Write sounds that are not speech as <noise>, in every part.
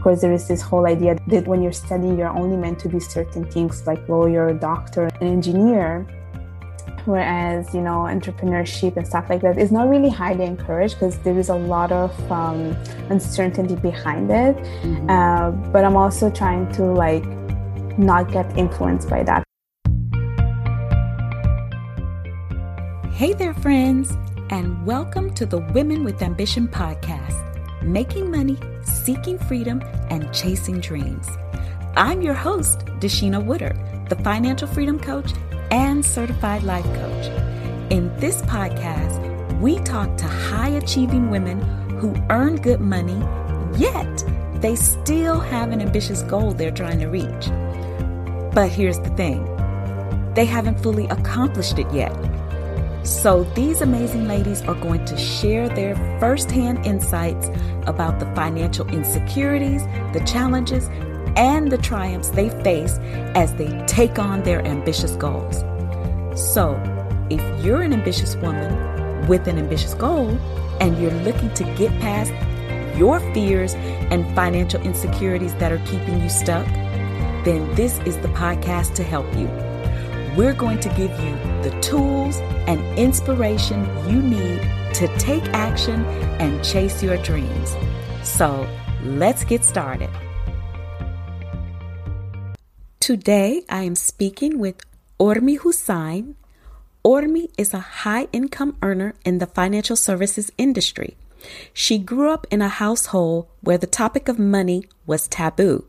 Of course, there is this whole idea that when you're studying, you're only meant to be certain things like lawyer, doctor, and engineer. Whereas, you know, entrepreneurship and stuff like that is not really highly encouraged because there is a lot of um, uncertainty behind it. Mm-hmm. Uh, but I'm also trying to like not get influenced by that. Hey there, friends, and welcome to the Women with Ambition podcast making money, seeking freedom, and chasing dreams. I'm your host, Dashina Woodard, the financial freedom coach and certified life coach. In this podcast, we talk to high achieving women who earn good money, yet they still have an ambitious goal they're trying to reach. But here's the thing they haven't fully accomplished it yet. So, these amazing ladies are going to share their firsthand insights about the financial insecurities, the challenges, and the triumphs they face as they take on their ambitious goals. So, if you're an ambitious woman with an ambitious goal and you're looking to get past your fears and financial insecurities that are keeping you stuck, then this is the podcast to help you. We're going to give you the tools and inspiration you need to take action and chase your dreams. So let's get started. Today I am speaking with Urmi Hossain. Urmi is a high income earner in the financial services industry. She grew up in a household where the topic of money was taboo.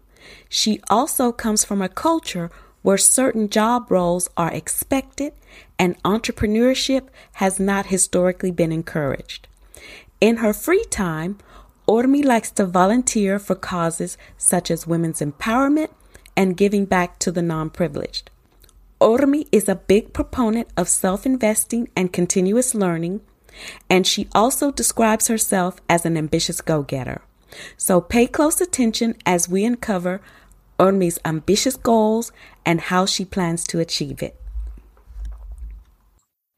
She also comes from a culture where certain job roles are expected and entrepreneurship has not historically been encouraged. In her free time, Urmi likes to volunteer for causes such as women's empowerment and giving back to the non privileged. Urmi is a big proponent of self investing and continuous learning, and she also describes herself as an ambitious go getter. So pay close attention as we uncover Urmi's ambitious goals and how she plans to achieve it.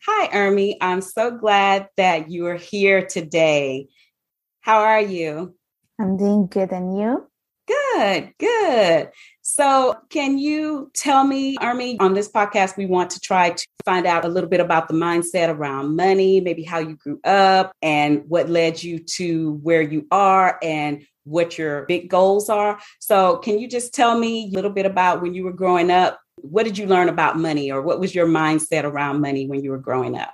Hi, Urmi. I'm so glad that you are here today. How are you? I'm doing good. And you? Good, good. So, can you tell me, Urmi, on this podcast, we want to try to find out a little bit about the mindset around money, maybe how you grew up and what led you to where you are and what your big goals are. So, can you just tell me a little bit about when you were growing up? What did you learn about money, or what was your mindset around money when you were growing up?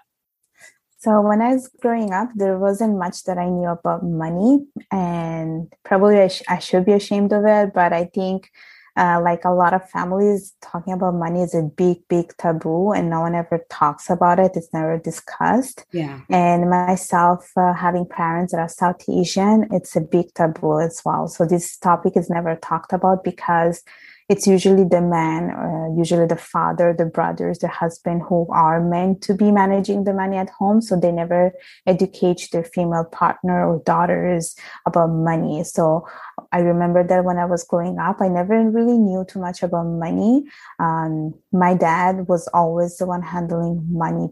So when I was growing up, there wasn't much that I knew about money, and probably I, sh- I should be ashamed of it. But I think, uh, like a lot of families, talking about money is a big, big taboo, and no one ever talks about it. It's never discussed. Yeah. And myself, uh, having parents that are South Asian, it's a big taboo as well. So this topic is never talked about because it's usually the man, uh, usually the father, the brothers, the husband who are meant to be managing the money at home. So they never educate their female partner or daughters about money. So I remember that when I was growing up, I never really knew too much about money. Um, my dad was always the one handling money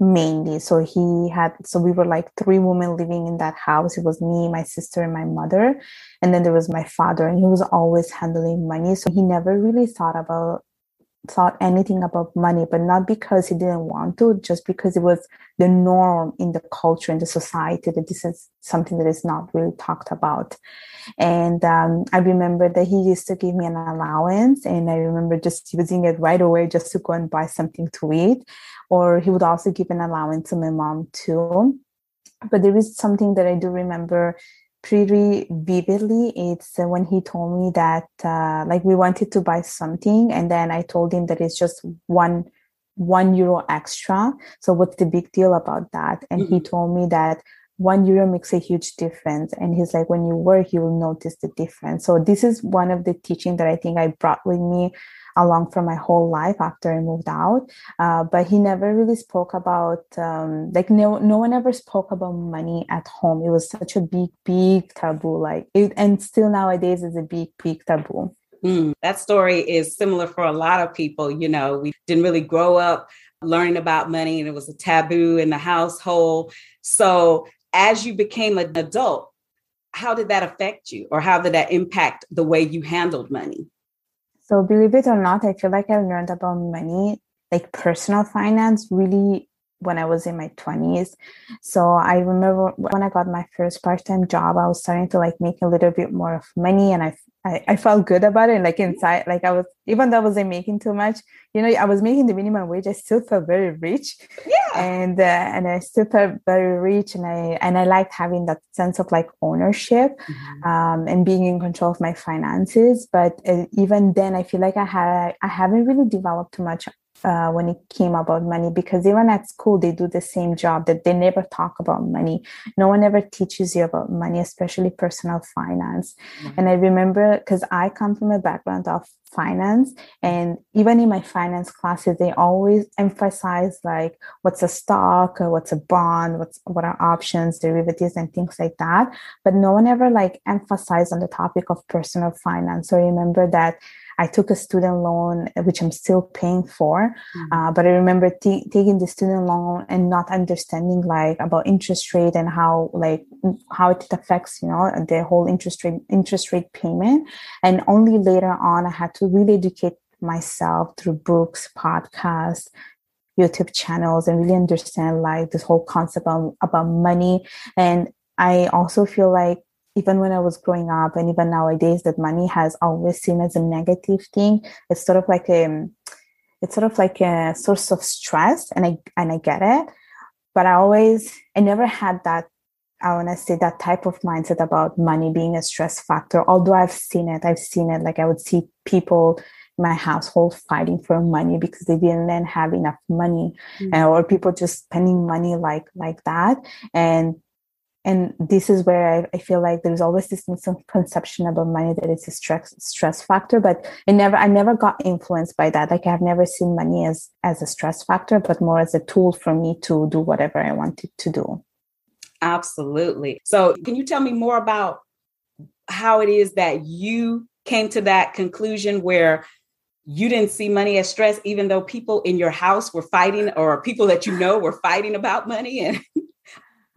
mainly. So he had, so we were like three women living in that house. It was me, my sister, and my mother. And then there was my father, and he was always handling money. So he never really thought about thought anything about money, but not because he didn't want to, just because it was the norm in the culture in the society that this is something that is not really talked about. And um, I remember that he used to give me an allowance, and I remember just using it right away just to go and buy something to eat or he would also give an allowance to my mom too. But there is something that I do remember pretty vividly. It's uh, when he told me that, uh, like, we wanted to buy something, and then I told him that it's just one one euro extra. So what's the big deal about that? And mm-hmm. he told me that one euro makes a huge difference. And he's like, when you work, you will notice the difference. So this is one of the teaching that I think I brought with me along for my whole life after I moved out. Uh, but he never really spoke about um, like no no one ever spoke about money at home. It was such a big big taboo. Like it, and still nowadays is a big big taboo. Mm, that story is similar for a lot of people. You know, we didn't really grow up learning about money, and it was a taboo in the household. So as you became an adult, how did that affect you or how did that impact the way you handled money? So, believe it or not, I feel like I learned about money, like personal finance, really when I was in my 20s. So I remember when I got my first part-time job, I was starting to like make a little bit more of money and I I, I felt good about it. Like inside, like I was even though I wasn't making too much, you know, I was making the minimum wage, I still felt very rich. Yeah. And uh, and I still felt very rich and I and I liked having that sense of like ownership mm-hmm. um, and being in control of my finances. But uh, even then I feel like I had I haven't really developed too much uh, when it came about money because even at school they do the same job that they never talk about money. No one ever teaches you about money especially personal finance. Mm-hmm. and i remember because i come from a background of finance and even in my finance classes they always emphasize like what's a stock or what's a bond what's what are options derivatives and things like that. But no one ever like emphasized on the topic of personal finance. So remember that I took a student loan, which I'm still paying for. Mm-hmm. Uh, but I remember t- taking the student loan and not understanding like about interest rate and how like how it affects, you know, the whole interest rate interest rate payment. And only later on, I had to really educate myself through books, podcasts, YouTube channels, and really understand like this whole concept of, about money. And I also feel like even when I was growing up and even nowadays that money has always seen as a negative thing. It's sort of like a it's sort of like a source of stress and I and I get it. But I always I never had that I want to say that type of mindset about money being a stress factor. Although I've seen it, I've seen it. Like I would see people in my household fighting for money because they didn't then have enough money, mm-hmm. or people just spending money like like that. And and this is where I, I, feel like there's always this misconception about money that it's a stress stress factor but I never I never got influenced by that. Like I've never seen money as as a stress factor but more as a tool for me to do whatever I wanted to do. Absolutely. So can you tell me more about how it is that you came to that conclusion where you didn't see money as stress even though people in your house were fighting or people that you know were fighting about money? And <laughs>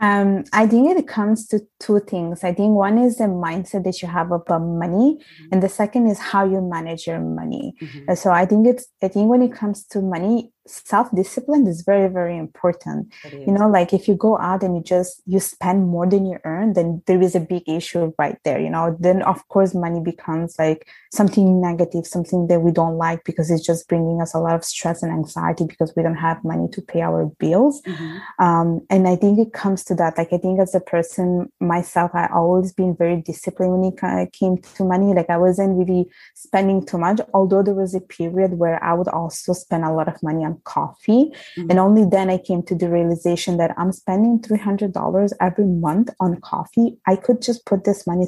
Um, I think it comes to two things. I think one is the mindset that you have about money, mm-hmm. and the second is how you manage your money. Mm-hmm. So I think it's I think when it comes to money, self-discipline is very very important. You know like if you go out and you just you spend more than you earn then there is a big issue right there you know? Then of course money becomes like something negative something that we don't like because it's just bringing us a lot of stress and anxiety because we don't have money to pay our bills. Mm-hmm. um, and i think it comes to that. Like i think as a person myself i always been very disciplined when it came to money. Like i wasn't really spending too much although there was a period where i would also spend a lot of money on coffee. Mm-hmm. And only then I came to the realization that I'm spending $300 every month on coffee. I could just put this money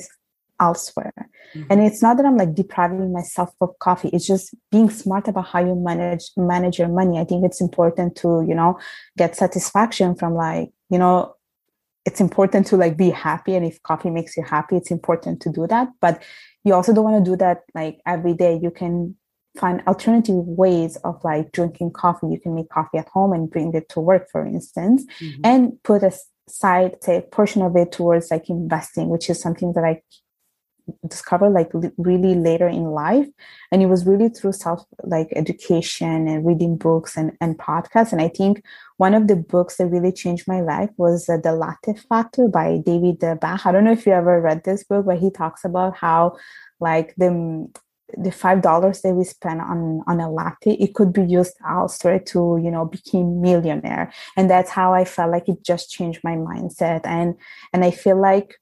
elsewhere. Mm-hmm. And it's not that I'm like depriving myself of coffee. It's just being smart about how you manage manage your money. I think it's important to, you know, get satisfaction from like, you know, it's important to like be happy. And if coffee makes you happy, it's important to do that. But you also don't want to do that like every day. You can find alternative ways of like drinking coffee. You can make coffee at home and bring it to work, for instance, mm-hmm. and put aside say a portion of it towards like investing, which is something that I discovered like really later in life and it was really through self like education and reading books and, and podcasts and i think one of the books that really changed my life was uh, the latte factor by david bach i don't know if you ever read this book but he talks about how like the the five dollars that we spend on on a latte it could be used elsewhere to you know become millionaire. And that's how i felt like it just changed my mindset. And and i feel like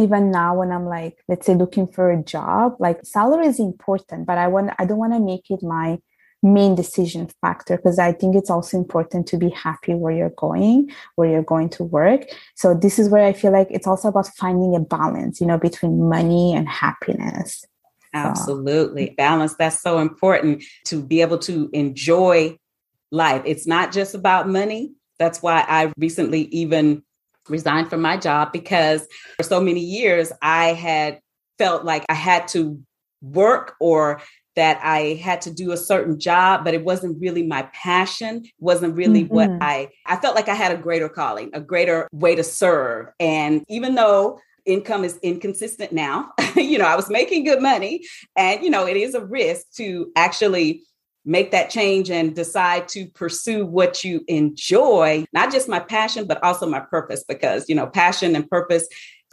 even now when i'm like let's say looking for a job like salary is important but i want i don't want to make it my main decision factor because i think it's also important to be happy where you're going where you're going to work. So this is where i feel like it's also about finding a balance you know between money and happiness Absolutely. Balance. That's so important to be able to enjoy life. It's not just about money. That's why I recently even resigned from my job because for so many years I had felt like I had to work or that I had to do a certain job, but it wasn't really my passion, wasn't really mm-hmm. what I I felt like I had a greater calling, a greater way to serve. And even though income is inconsistent now. <laughs> you know, I was making good money and you know, it is a risk to actually make that change and decide to pursue what you enjoy, not just my passion but also my purpose because, you know, passion and purpose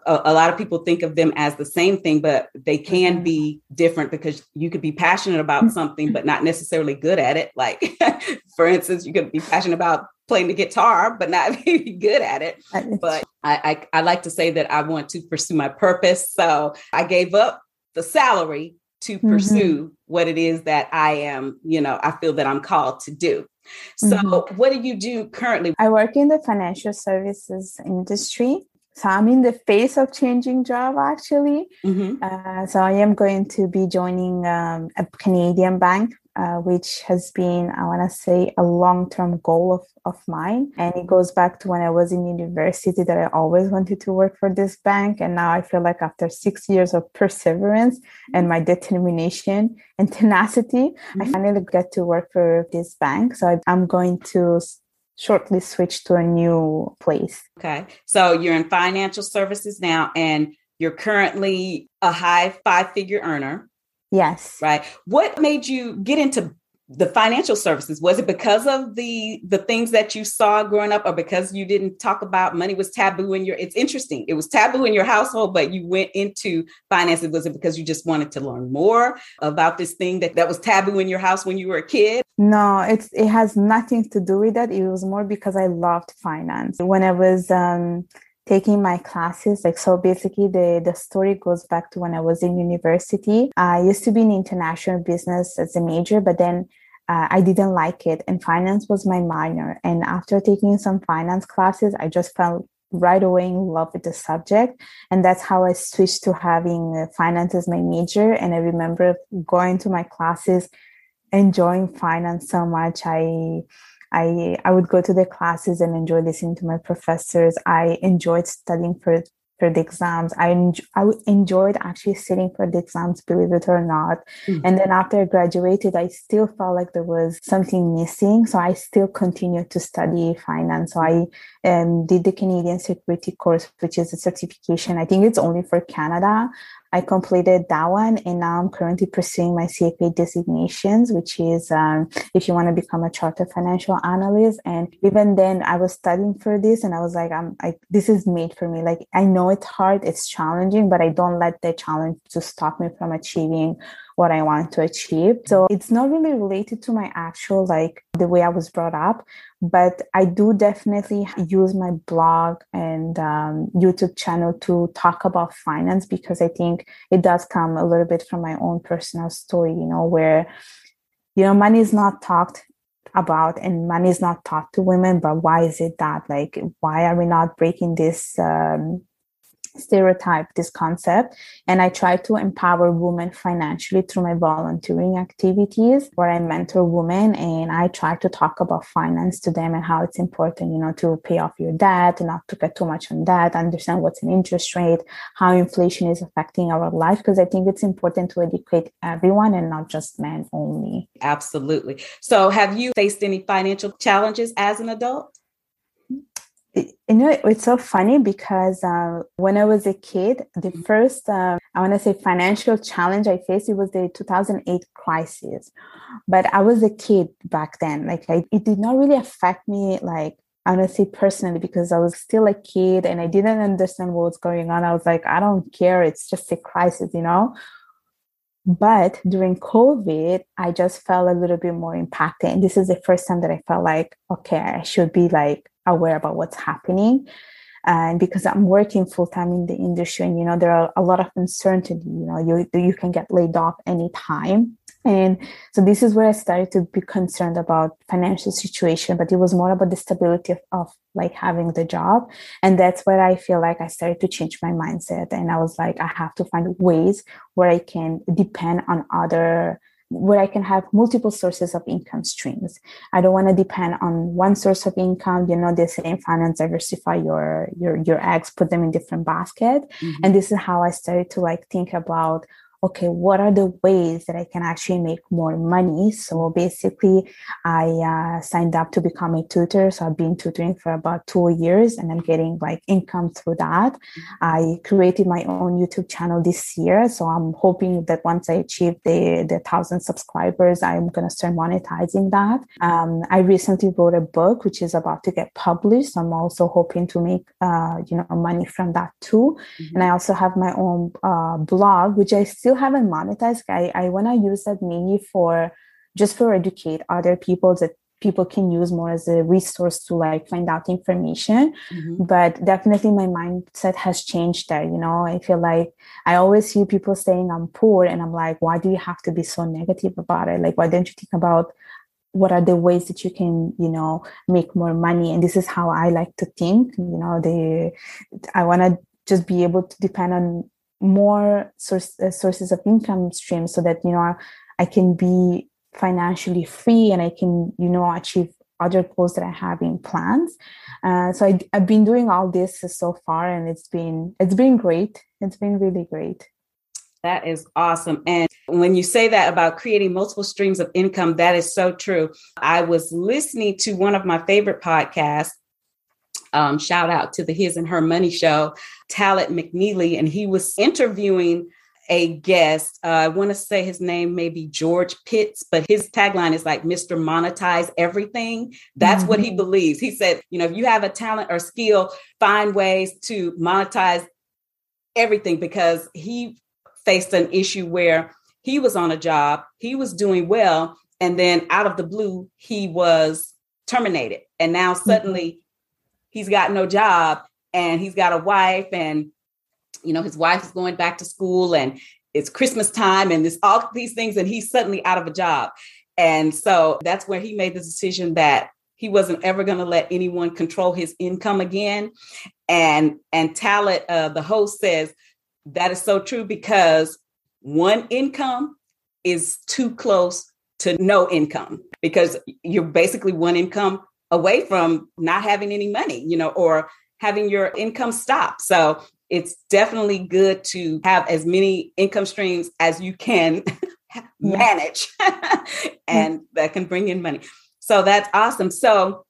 a, a, lot of people think of them as the same thing, but they can mm-hmm. be different because you could be passionate about mm-hmm. something, but not necessarily good at it. Like, <laughs> for instance, you could be passionate about playing the guitar, but not <laughs> be good at it. But I, I, I like to say that I want to pursue my purpose. So I gave up the salary to mm-hmm. pursue mm-hmm. what it is that I am, you know, I feel that I'm called to do. So, mm-hmm. what do you do currently? I work in the financial services industry. So I'm in the phase of changing job actually. Mm-hmm. Uh, so I am going to be joining um, a Canadian bank, uh, which has been, I want to say, a long term goal of, of mine. And it goes back to when I was in university that I always wanted to work for this bank. And now I feel like after six years of perseverance and my determination and <laughs> tenacity, mm-hmm. I finally get to work for this bank. So I, I'm going to shortly switch to a new place. Okay. So you're in financial services now and you're currently a high five figure earner. Yes. Right. What made you get into the financial services? Was it because of the the things that you saw growing up or because you didn't talk about money was taboo in your it's interesting. It was taboo in your household but you went into finances. Was it because you just wanted to learn more about this thing that that was taboo in your house when you were a kid? No it's it has nothing to do with that. It was more because i loved finance. When i was um taking my classes like so basically the the story goes back to when i was in university. I used to be in international business as a major but then uh, i didn't like it and finance was my minor. And after taking some finance classes i just fell right away in love with the subject and that's how i switched to having uh, finance as my major. And i remember going to my classes enjoying finance so much. I I I would go to the classes and enjoy listening to my professors. I enjoyed studying for for the exams. I en- I enjoyed actually sitting for the exams, believe it or not. Mm-hmm. And then after I graduated, I still felt like there was something missing. So I still continued to study finance. So I um, did the Canadian Securities course, which is a certification. I think it's only for Canada. I completed that one, and now I'm currently pursuing my CFA designations, which is um, if you want to become a chartered financial analyst. And even then, I was studying for this, and I was like, I'm like, this is made for me. Like, I know it's hard, it's challenging, but I don't let the challenge to stop me from achieving what I want to achieve. So it's not really related to my actual, like the way I was brought up, but I do definitely use my blog and um, YouTube channel to talk about finance because I think it does come a little bit from my own personal story, you know, where, you know, money is not talked about and money is not taught to women but why is it that like why are we not breaking this um, stereotype this concept and i try to empower women financially through my volunteering activities where i mentor women and i try to talk about finance to them and how it's important you know to pay off your debt and not to get too much on debt understand what's an interest rate how inflation is affecting our life because i think it's important to educate everyone and not just men only. Absolutely. So have you faced any financial challenges as an adult you know, it's so funny because uh, when I was a kid, the first, uh, I want to say, financial challenge I faced, it was the 2008 crisis. But I was a kid back then. Like, I, it did not really affect me, like, say personally, because I was still a kid and I didn't understand what was going on. I was like, I don't care. It's just a crisis, you know? But during COVID, I just felt a little bit more impacted. And this is the first time that I felt like, okay, I should be like aware about what's happening. And because I'm working full time in the industry, and you know, there are a lot of uncertainty. You know, you you can get laid off anytime. And so this is where I started to be concerned about financial situation, but it was more about the stability of, of, like having the job. And that's where I feel like I started to change my mindset. And I was like, I have to find ways where I can depend on other where I can have multiple sources of income streams. I don't want to depend on one source of income. You know, the same finance, diversify your your your eggs, put them in different basket. Mm-hmm. And this is how I started to like think about okay, what are the ways that I can actually make more money? So basically, I uh, signed up to become a tutor. So I've been tutoring for about two years and I'm getting like income through that. I created my own YouTube channel this year. So I'm hoping that once I achieve the, the thousand subscribers, I'm going to start monetizing that. Um, I recently wrote a book, which is about to get published. I'm also hoping to make, uh, you know, money from that too. Mm-hmm. And I also have my own uh, blog, which I still still haven't monetized. I, I want to use that mainly for just for educate other people that people can use more as a resource to like find out information. Mm-hmm. but definitely my mindset has changed there you know? I feel like i always hear people saying i'm poor and i'm like why do you have to be so negative about it? Like why don't you think about what are the ways that you can you know make more money? And this is how i like to think you know? The i want to just be able to depend on more source, uh, sources of income streams so that you know I, I can be financially free and I can you know achieve other goals that I have in plans. Uh, so I, I've been doing all this so far, and it's been it's been great. It's been really great. That is awesome. And when you say that about creating multiple streams of income, that is so true. I was listening to one of my favorite podcasts um, shout out to the His and Her Money Show, Talaat McNeal, and he was interviewing a guest. Uh, I want to say his name may be George Pitts, but his tagline is like Mr. Monetize Everything. That's mm-hmm. what he mm-hmm. believes. He said, you know, if you have a talent or skill, find ways to monetize everything because he faced an issue where he was on a job, he was doing well, and then out of the blue, he was terminated. And now suddenly he's got no job and he's got a wife and you know his wife is going back to school and it's christmas time and there's all these things and he's suddenly out of a job. And so that's where he made the decision that he wasn't ever going to let anyone control his income again. And and Talaat uh, the host says that is so true because one income is too close to no income because you're basically one income away from not having any money, you know, or having your income stop. So it's definitely good to have as many income streams as you can <laughs> manage <laughs> and that can bring in money. So that's awesome. So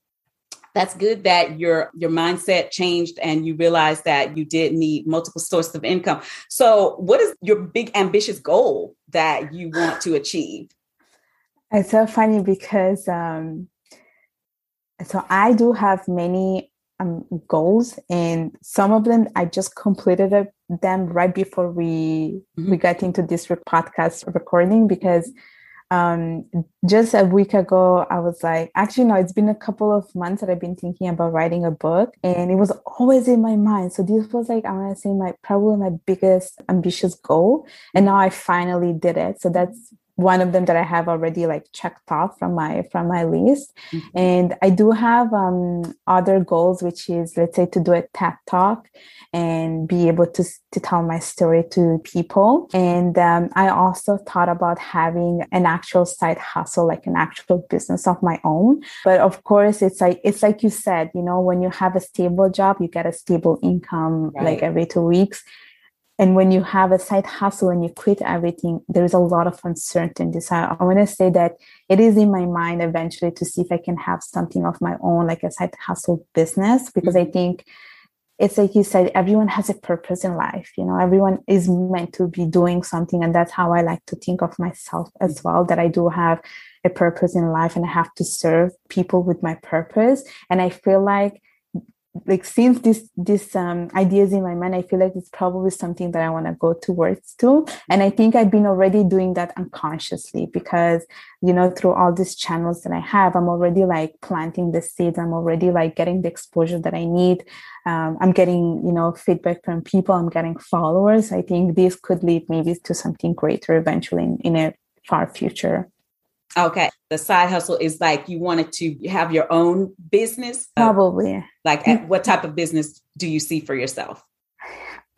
that's good that your your mindset changed and you realized that you did need multiple sources of income. So what is your big ambitious goal that you want to achieve? It's so funny because um so I do have many um, goals, and some of them I just completed them right before we mm-hmm. we got into this podcast recording because um, just a week ago I was like, actually no, it's been a couple of months that I've been thinking about writing a book, and it was always in my mind. So this was like I want to say my probably my biggest ambitious goal, and now I finally did it. So that's one of them that I have already like checked off from my from my list. Mm-hmm. And I do have um, other goals, which is let's say to do a TED talk and be able to to tell my story to people. And um, I also thought about having an actual side hustle, like an actual business of my own. But of course, it's like it's like you said, you know, when you have a stable job, you get a stable income right. like every two weeks and when you have a side hustle and you quit everything there's a lot of uncertainty so i, I want to say that it is in my mind eventually to see if i can have something of my own like a side hustle business because mm-hmm. i think it's like you said everyone has a purpose in life you know everyone is meant to be doing something and that's how i like to think of myself as mm-hmm. well that i do have a purpose in life and i have to serve people with my purpose and i feel like like since this this um, ideas in my mind i feel like it's probably something that i want to go towards too. And i think i've been already doing that unconsciously because you know through all these channels that i have i'm already like planting the seeds. I'm already like getting the exposure that i need. Um, i'm getting you know feedback from people. I'm getting followers. I think this could lead maybe to something greater eventually in, in a far future Okay. The side hustle is like you wanted to have your own business? Probably. Like what type of business do you see for yourself?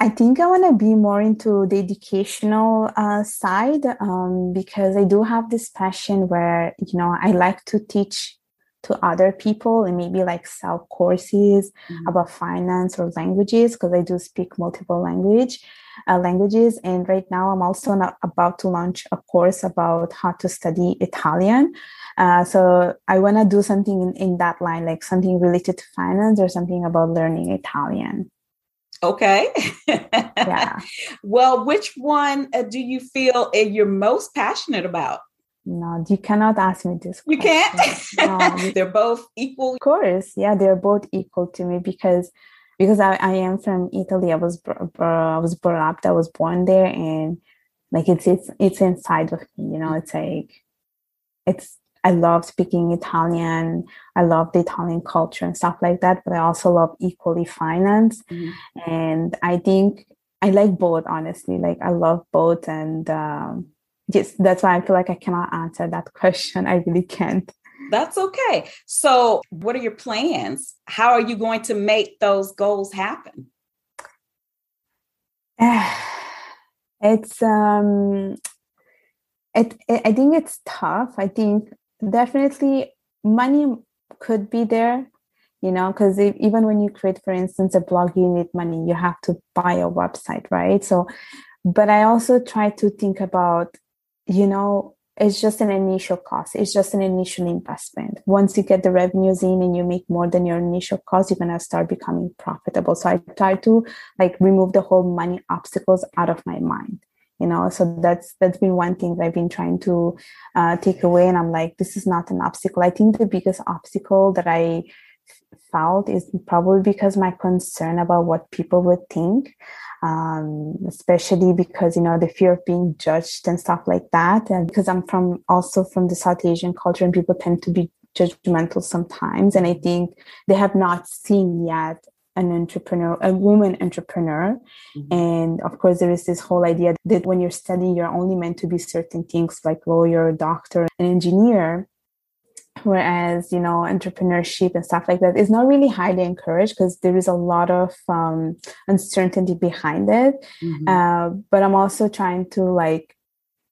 I think I want to be more into the educational uh, side um, because I do have this passion where, you know, I like to teach to other people and maybe like sell courses mm-hmm. about finance or languages because I do speak multiple language uh, languages and right now I'm also not about to launch a course about how to study Italian. Uh, so I want to do something in, in that line, like something related to finance or something about learning Italian. Okay. yeah. <laughs> Well, which one uh, do you feel uh, you're most passionate about? No, you cannot ask me this. You can't. no, <laughs> they're both equal. Of course, yeah, they're both equal to me because because I, I am from Italy. I was I was brought up. I was born there, and like it's it's it's inside of me. You know, it's like it's. I love speaking Italian. I love the Italian culture and stuff like that. But I also love equally finance, mm-hmm. and I think I like both. Honestly, like I love both, and. Um, yes, that's why I feel like I cannot answer that <laughs> question. I really can't. That's okay. So, what are your plans? How are you going to make those goals happen? <sighs> It's um it, it I think it's tough. I think definitely money could be there you know because even when you create for instance a blog you need money you have to buy a website right so but i also try to think about you know, it's just an initial cost. It's just an initial investment. Once you get the revenues in and you make more than your initial cost, you're gonna start becoming profitable. So I try to like remove the whole money obstacles out of my mind. You know, so that's that's been one thing that I've been trying to uh, take away. And I'm like, this is not an obstacle. I think the biggest obstacle that I felt is probably because my concern about what people would think um, especially because you know the fear of being judged and stuff like that. And because i'm from also from the south asian culture and people tend to be judgmental sometimes. And i think they have not seen yet an entrepreneur a woman entrepreneur. Mm-hmm. and of course there is this whole idea that when you're studying you're only meant to be certain things like lawyer doctor and engineer whereas you know entrepreneurship and stuff like that is not really highly encouraged because there is a lot of um, uncertainty behind it. Mm-hmm. uh, but i'm also trying to like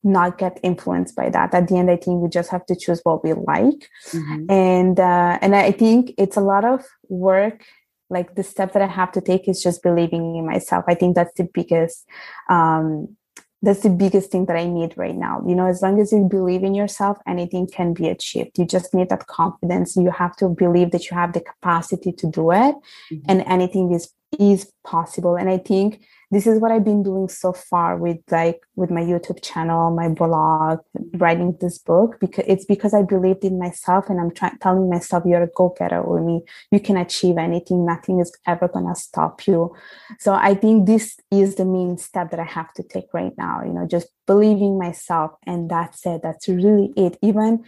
not get influenced by that. At the end i think we just have to choose what we like. Mm-hmm. and uh, and i think it's a lot of work. Like the step that i have to take is just believing in myself. I think that's the biggest um, that's the biggest thing that I need right now. You know, as long as you believe in yourself, anything can be achieved. You just need that confidence. You have to believe that you have the capacity to do it, mm-hmm. and anything is is possible. And I think this is what I've been doing so far with like with my YouTube channel, my blog, writing this book because it's because I believed in myself and I'm trying telling myself you're a go-getter me, you can achieve anything, nothing is ever gonna stop you. So I think this is the main step that I have to take right now, you know, just believing myself and that's it. That's really it. Even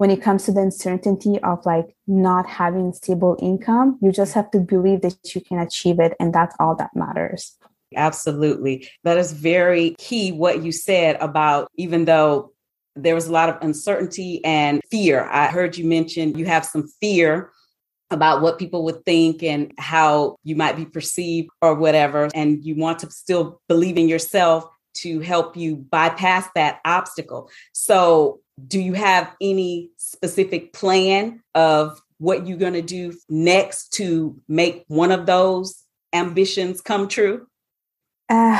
when it comes to the uncertainty of like not having stable income, you just have to believe that you can achieve it and that's all that matters. Absolutely. That is very key what you said about even though there was a lot of uncertainty and fear. I heard you mention you have some fear about what people would think and how you might be perceived or whatever. And you want to still believe in yourself to help you bypass that obstacle. So, do you have any specific plan of what you're going to do next to make one of those ambitions come true? Uh,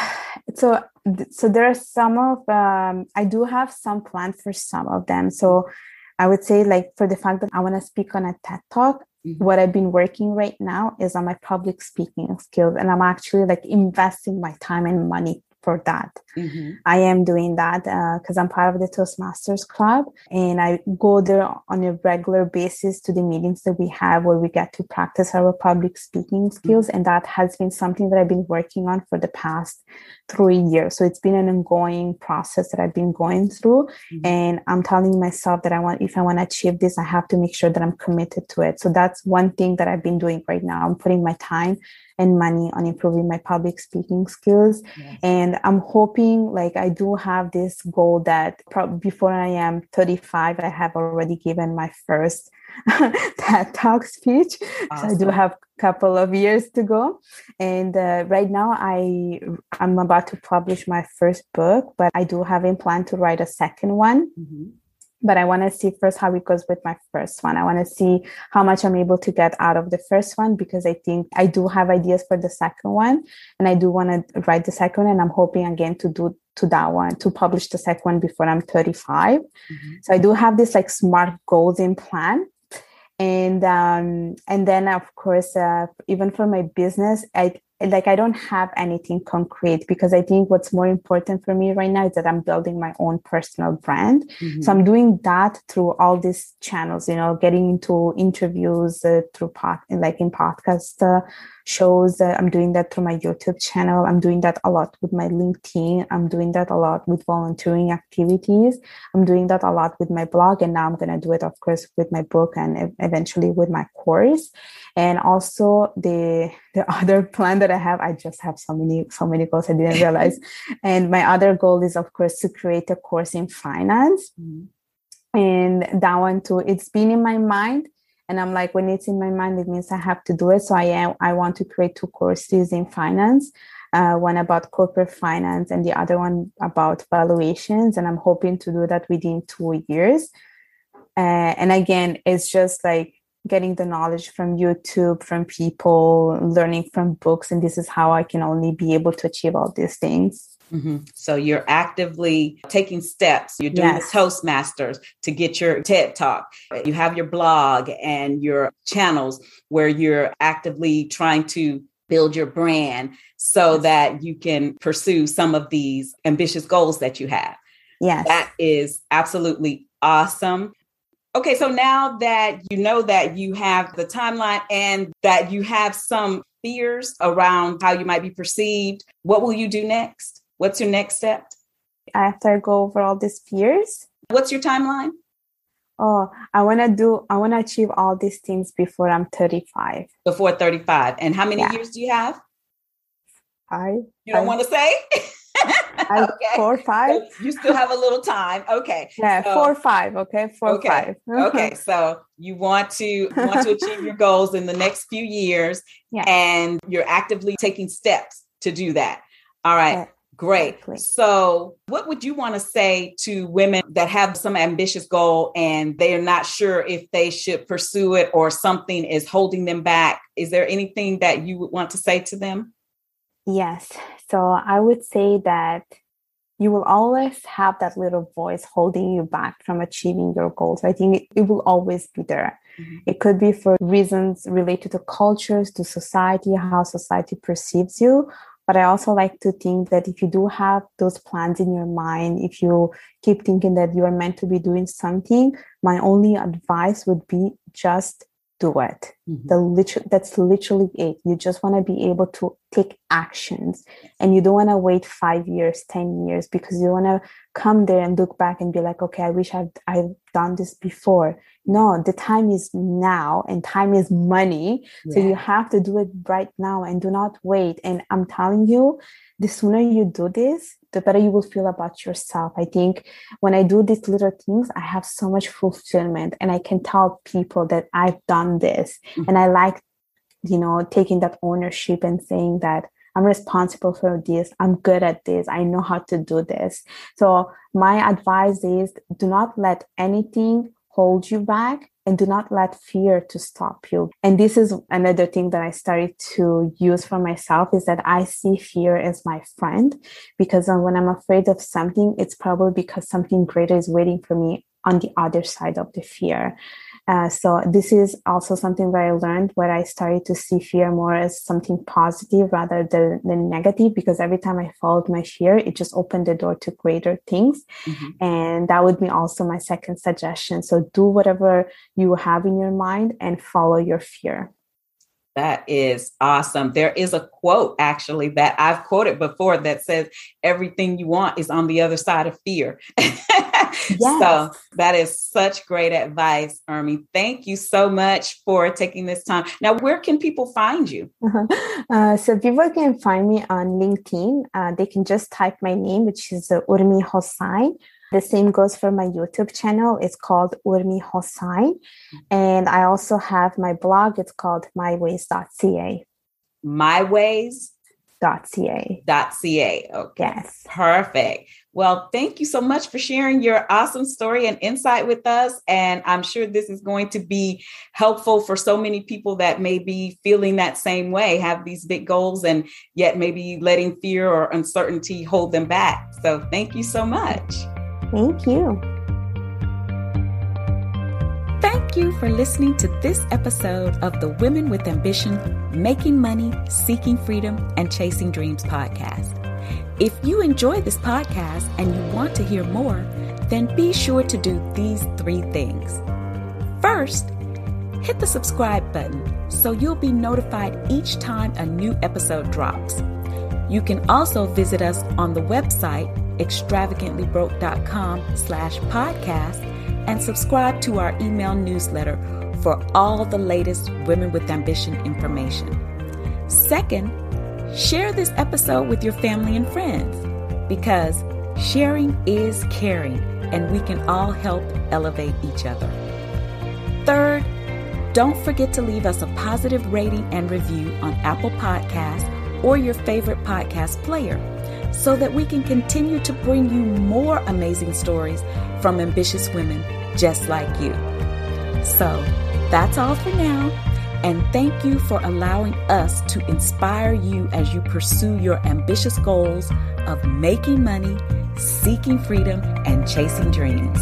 so so there are some of um, I do have some plans for some of them. So I would say like for the fact that I want to speak on a TED talk, mm-hmm. what I've been working right now is on my public speaking skills, and I'm actually like investing my time and money for that. Mm-hmm. I am doing that because uh, I'm part of the Toastmasters Club and I go there on a regular basis to the meetings that we have where we get to practice our public speaking skills. Mm-hmm. And that has been something that I've been working on for the past three years. So it's been an ongoing process that I've been going through. Mm-hmm. And I'm telling myself that I want, if I want to achieve this, I have to make sure that I'm committed to it. So that's one thing that I've been doing right now. I'm putting my time and money on improving my public speaking skills. Yes. And I'm hoping, like, I do have this goal that pro- before I am 35, I have already given my first <laughs> TED Talk speech. Awesome. So I do have a couple of years to go. And uh, right now, I I'm about to publish my first book, but I do have in plan to write a second one. Mm-hmm but I want to see first how it goes with my first one. I want to see how much I'm able to get out of the first one because I think I do have ideas for the second one and I do want to write the second and I'm hoping again to do to that one to publish the second one before I'm 35. Mm-hmm. So I do have this like smart goals in plan. And um and then of course uh, even for my business I like I don't have anything concrete because I think what's more important for me right now is that I'm building my own personal brand. Mm-hmm. So I'm doing that through all these channels, you know, getting into interviews uh, through pod, like in podcast uh, shows. Uh, I'm doing that through my YouTube channel. I'm doing that a lot with my LinkedIn. I'm doing that a lot with volunteering activities. I'm doing that a lot with my blog. And now I'm going to do it, of course, with my book and eventually with my course. And also the, the <laughs> other plan that I have, I just have so many, so many goals I didn't realize. <laughs> and my other goal is, of course, to create a course in finance. Mm-hmm. And that one too, it's been in my mind and i'm like when it's in my mind it means i have to do it. So i am i want to create two courses in finance uh, one about corporate finance and the other one about valuations. And i'm hoping to do that within two years. Uh, and again it's just like getting the knowledge from youtube from people learning from books. And this is how i can only be able to achieve all these things Mm-hmm. So you're actively taking steps. You're doing yes. the Toastmasters to get your TED Talk. You have your blog and your channels where you're actively trying to build your brand so yes. that you can pursue some of these ambitious goals that you have. Yes. That is absolutely awesome. Okay, so now that you know that you have the timeline and that you have some fears around how you might be perceived, what will you do next? What's your next step? After I go over all these fears. What's your timeline? Oh, I want to do, I want to achieve all these things before I'm 35. Before 35. And how many yeah. years do you have? Five. You don't want to say? <laughs> <laughs> okay. Four, five. So you still have a little time. Okay. Yeah, so, four, five. Okay, four, okay. five. <laughs> okay, so you want to want to achieve your goals in the next few years, yeah. and you're actively taking steps to do that. All right. Yeah. Great. Exactly. So, what would you want to say to women that have some ambitious goal and they're not sure if they should pursue it or something is holding them back? Is there anything that you would want to say to them? Yes. So, I would say that you will always have that little voice holding you back from achieving your goals. I think it, will always be there. Mm-hmm. It could be for reasons related to cultures, to society, how society perceives you, but I also like to think that if you do have those plans in your mind, if you keep thinking that you are meant to be doing something, my only advice would be just do it. Mm-hmm. The literal, that's literally it. You just want to be able to take actions and you don't want to wait five years, 10 years because you want to come there and look back and be like, okay, I wish I've, I've done this before. No, the time is now and time is money. Yeah. So you have to do it right now and do not wait. And I'm telling you, the sooner you do this, the better you will feel about yourself. I think when I do these little things, I have so much fulfillment and I can tell people that I've done this. Mm-hmm. And I like, you know, taking that ownership and saying that I'm responsible for this. I'm good at this. I know how to do this. So my advice is do not let anything hold you back and do not let fear to stop you and this is another thing that i started to use for myself is that i see fear as my friend because when i'm afraid of something it's probably because something greater is waiting for me on the other side of the fear uh, so this is also something that I learned where I started to see fear more as something positive rather than, than negative because every time I followed my fear, it just opened the door to greater things. Mm-hmm. And that would be also my second suggestion. So do whatever you have in your mind and follow your fear. That is awesome. There is a quote actually that I've quoted before that says, Everything you want is on the other side of fear. <laughs> <laughs> yes. So that is such great advice, Urmi. Thank you so much for taking this time. Now, where can people find you? Uh-huh. Uh, so people can find me on LinkedIn. Uh, they can just type my name, which is uh, Urmi Hossain the same goes for my YouTube channel. It's called Urmi Hossain. And I also have my blog. It's called myways.ca. My Ways? .ca. .ca. Okay. Yes. Perfect. Well, thank you so much for sharing your awesome story and insight with us. And I'm sure this is going to be helpful for so many people that may be feeling that same way, have these big goals, and yet maybe letting fear or uncertainty hold them back. So thank you so much. Thank you. Thank you for listening to this episode of the Women with Ambition Making Money, Seeking Freedom, and Chasing Dreams podcast. If you enjoy this podcast and you want to hear more, then be sure to do these three things. First, hit the subscribe button so you'll be notified each time a new episode drops. You can also visit us on the website extravagantlybroke.com slash podcast and subscribe to our email newsletter for all the latest Women with Ambition information. Second, share this episode with your family and friends because sharing is caring and we can all help elevate each other. Third, don't forget to leave us a positive rating and review on Apple Podcasts or your favorite podcast player so that we can continue to bring you more amazing stories from ambitious women just like you. So that's all for now. And thank you for allowing us to inspire you as you pursue your ambitious goals of making money, seeking freedom, and chasing dreams.